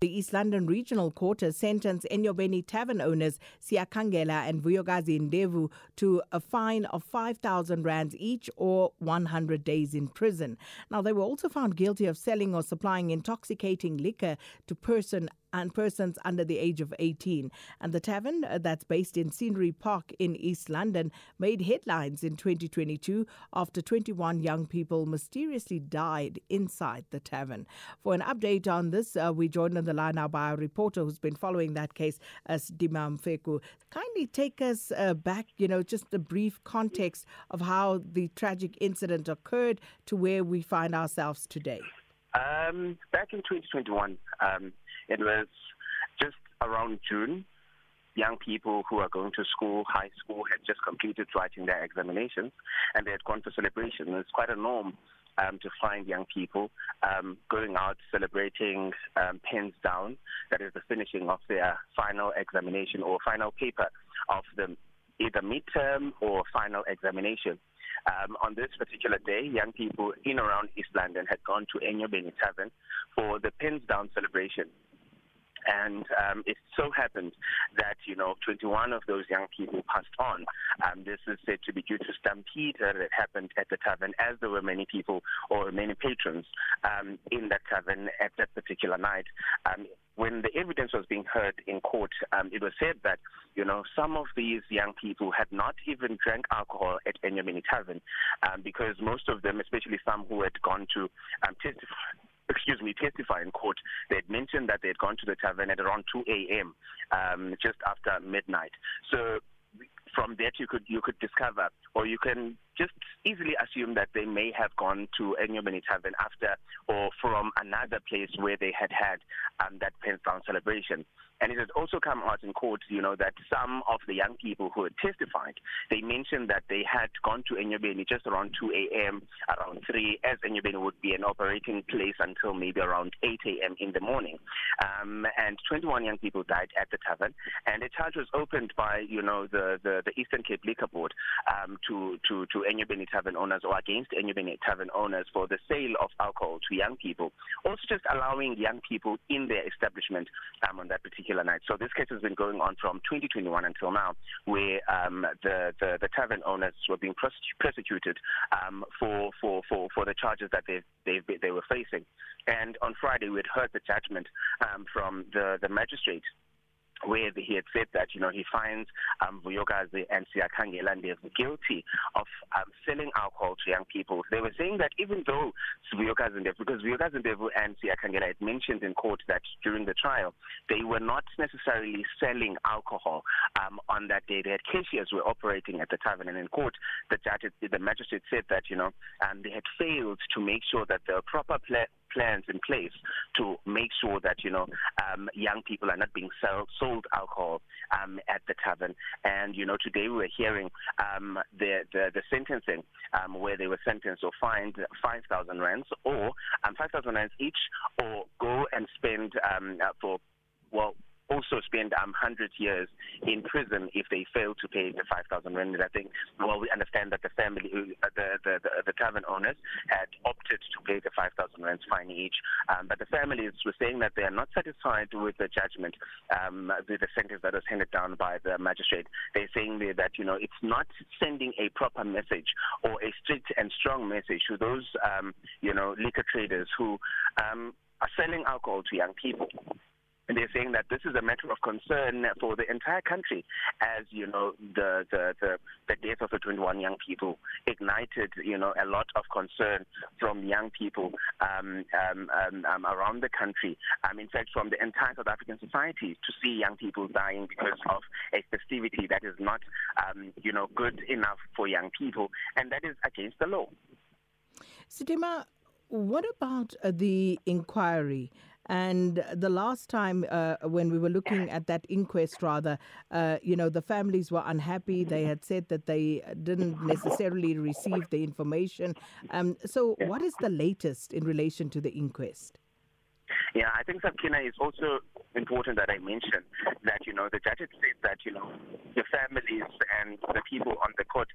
The East London Regional Court has sentenced Enyobeni tavern owners Siyakhangela and Vuyokazi Ndevu to a fine of 5,000 rands each or 100 days in prison. Now, they were also found guilty of selling or supplying intoxicating liquor to person and persons under the age of 18. And the tavern uh, that's based in Scenery Park in East London made headlines in 2022 after 21 young people mysteriously died inside the tavern. For an update on this, uh, we joined on the line now by a reporter who's been following that case, Sidima Mfeku. Kindly take us uh, back, you know, just a brief context of how the tragic incident occurred to where we find ourselves today. Um, back in 2021, um, it was just around June. Young people who are going to school, high school, had just completed writing their examinations and they had gone for celebration. It's quite a norm um, to find young people um, going out celebrating um, pens down. That is the finishing of their final examination or final paper of the either midterm or final examination. Um, on this particular day, young people in around East London had gone to Enyobeni Tavern for the Pens Down celebration. And um, it so happened that, you know, 21 of those young people passed on. Um, this is said to be due to stampede that happened at the tavern, as there were many people or many patrons um, in that tavern at that particular night. Um, when the evidence was being heard in court, um, it was said that, you know, some of these young people had not even drank alcohol at Enyobeni Tavern um, because most of them, especially some who had gone to testify excuse me, testify in court, they had mentioned that they had gone to the tavern at around 2 a.m., um, just after midnight. So from that you could you could discover or you can just easily assume that they may have gone to Enyobeni Tavern after or from another place where they had had um, that Pens celebration. And it has also come out in court, you know, that some of the young people who had testified, they mentioned that they had gone to Enyobeni just around 2 a.m., around 3, as Enyobeni would be an operating place until maybe around 8 a.m. in the morning. Um, and 21 young people died at the tavern. And a charge was opened by, you know, the, the, the Eastern Cape Liquor Board um, to, to, to Enyobeni Tavern owners or against Enyobeni Tavern owners for the sale of alcohol to young people. Also just allowing young people in their establishment um, on that particular night. So this case has been going on from 2021 until now, where um, the, the, the tavern owners were being persecuted um, for, for, for, for the charges that they they they were facing. And on Friday, we had heard the judgment um, from the, the magistrate where he had said that, you know, he finds um, Vuyokazi and Siyakhangela guilty of um, selling alcohol to young people. They were saying that even though Vuyokazi because Vuyokazi and Siyakhangela had mentioned in court that during the trial, they were not necessarily selling alcohol um, on that day. They had cashiers were operating at the tavern, and in court, the judge, the magistrate said that, you know, um, they had failed to make sure that the proper pla- plans in place to make sure that you know um, young people are not being sell, sold alcohol um, at the tavern. And you know today we were hearing um, the, the, the sentencing um, where they were sentenced or fined five thousand rands or um, five thousand rands each, or go and spend um, uh, for well also spend um, 100 years in prison if they fail to pay the 5,000 rand. I think, well, we understand that the family, uh, the, the, the, the tavern owners had opted to pay the 5,000 rand fine each. Um, but the families were saying that they are not satisfied with the judgment, um, the, the sentence that was handed down by the magistrate. They're saying that, you know, it's not sending a proper message or a strict and strong message to those, um, you know, liquor traders who um, are selling alcohol to young people. And they're saying that this is a matter of concern for the entire country, as you know, the the the, the death of the 21 young people ignited, you know, a lot of concern from young people um, um, um, um around the country. Um, in fact, from the entire South African society, to see young people dying because of a festivity that is not, um, you know, good enough for young people, and that is against the law. Sidima, what about uh, the inquiry? And the last time uh, when we were looking at that inquest, rather, uh, you know, the families were unhappy. They had said that they didn't necessarily receive the information. Um, so, what is the latest in relation to the inquest? Yeah, I think Sakina is also important that I mention that, you know, the judge said that, you know, the families and the people on the court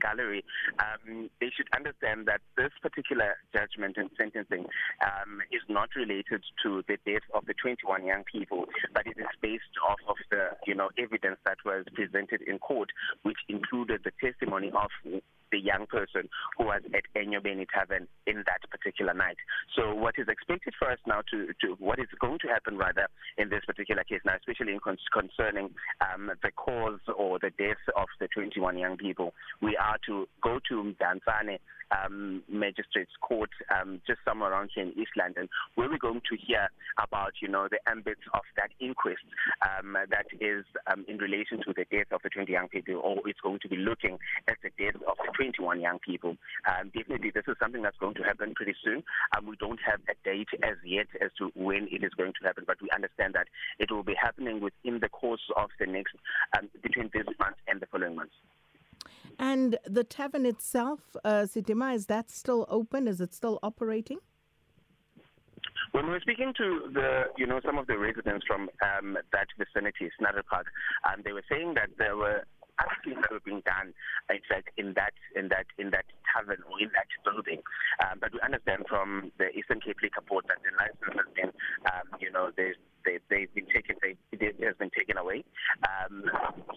gallery, um, they should understand that this particular judgment and sentencing um, is not related to the death of the 21 young people, but it is based off of the, you know, evidence that was presented in court, which included the testimony of the young person who was at Enyobeni Tavern in that particular night. So what is expected for us now to, to what is going to happen rather in this particular case now, especially in con- concerning um, the cause or the death of the 21 young people, we are to go to Mdantsane um, Magistrates Court um, just somewhere around here in East London, where we're going to hear about, you know, the ambits of that inquest um, that is um, in relation to the death of the 20 young people, or it's going to be looking at the death of the 21 young people. Um, definitely, this is something that's going to happen pretty soon. Um, we don't have a date as yet as to when it is going to happen, but we understand that it will be happening within the course of the next, between this month and the following months. And the tavern itself, uh, Sidima, is that still open? Is it still operating? When we were speaking to the, you know, some of the residents from um, that vicinity, Scenery Park, um, they were saying that there were things that were being done, in fact, in that in that in that tavern or in that building. Um, but we understand from the Eastern Cape Liquor Board that the license has been, um, you know, they, they, they've been taken, they, it has been taken away. Um,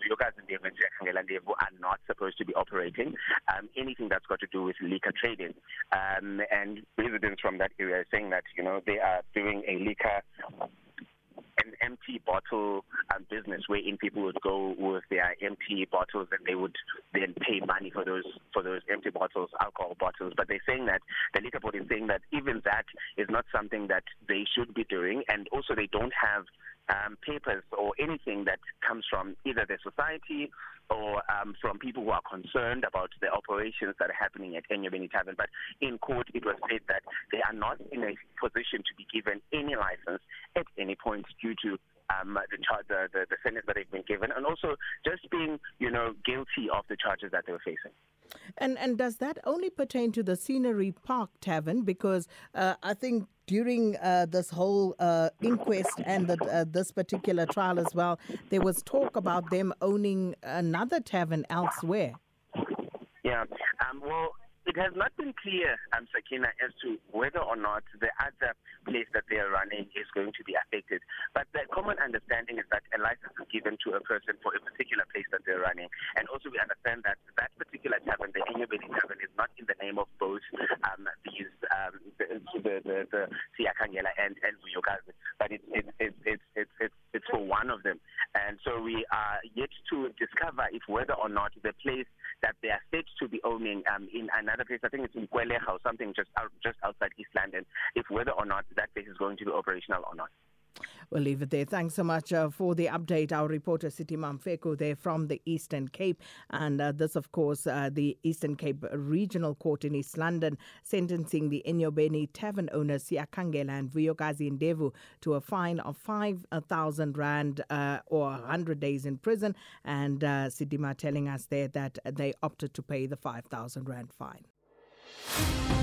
you guys in the are not supposed to be operating um, anything that's got to do with liquor trading. Um, and residents from that area are saying that, you know, they are doing a liquor empty bottle um, business wherein people would go with their empty bottles and they would then pay money for those for those empty bottles, alcohol bottles. But they're saying that the liquor board is saying that even that is not something that they should be doing, and also they don't have um, papers or anything that comes from either the society or um, from people who are concerned about the operations that are happening at Enyobeni Tavern. But in court, it was said that they are not in a position to be given any license at any point due to um, the, char- the, the, the sentence that they've been given, and also just being, you know, guilty of the charges that they were facing. And and does that only pertain to the Scenery Park Tavern? Because uh, I think during uh, this whole uh, inquest and the, uh, this particular trial as well, there was talk about them owning another tavern elsewhere. Yeah. Um, well, it has not been clear, um, Sakina, as to whether or not the other place that they are running is going to be affected. But the common understanding is that a license is given to a person for a particular place that they're running. And also we understand that that particular tavern, the Enyobeni tavern, is not in the name of both um, these, um, the, the, the, the Siyakhangela and, and Vuyokazi, but it's, it's, it's, it's, it's, it's, for one of them. And so we are yet to discover if whether or not the place that they are said to be owning um, in another place, I think it's in Kwelera or something just out, just outside East London, if whether or not that place is going to be operational or not. We'll leave it there. Thanks so much uh, for the update. Our reporter, Sidima Mfeku, there from the Eastern Cape. And uh, this, of course, uh, the Eastern Cape Regional Court in East London sentencing the Enyobeni tavern owners Siyakhangela and Vuyokazi Ndevu to a fine of 5,000 Rand uh, or 100 days in prison. And uh, Sidima telling us there that they opted to pay the 5,000 Rand fine.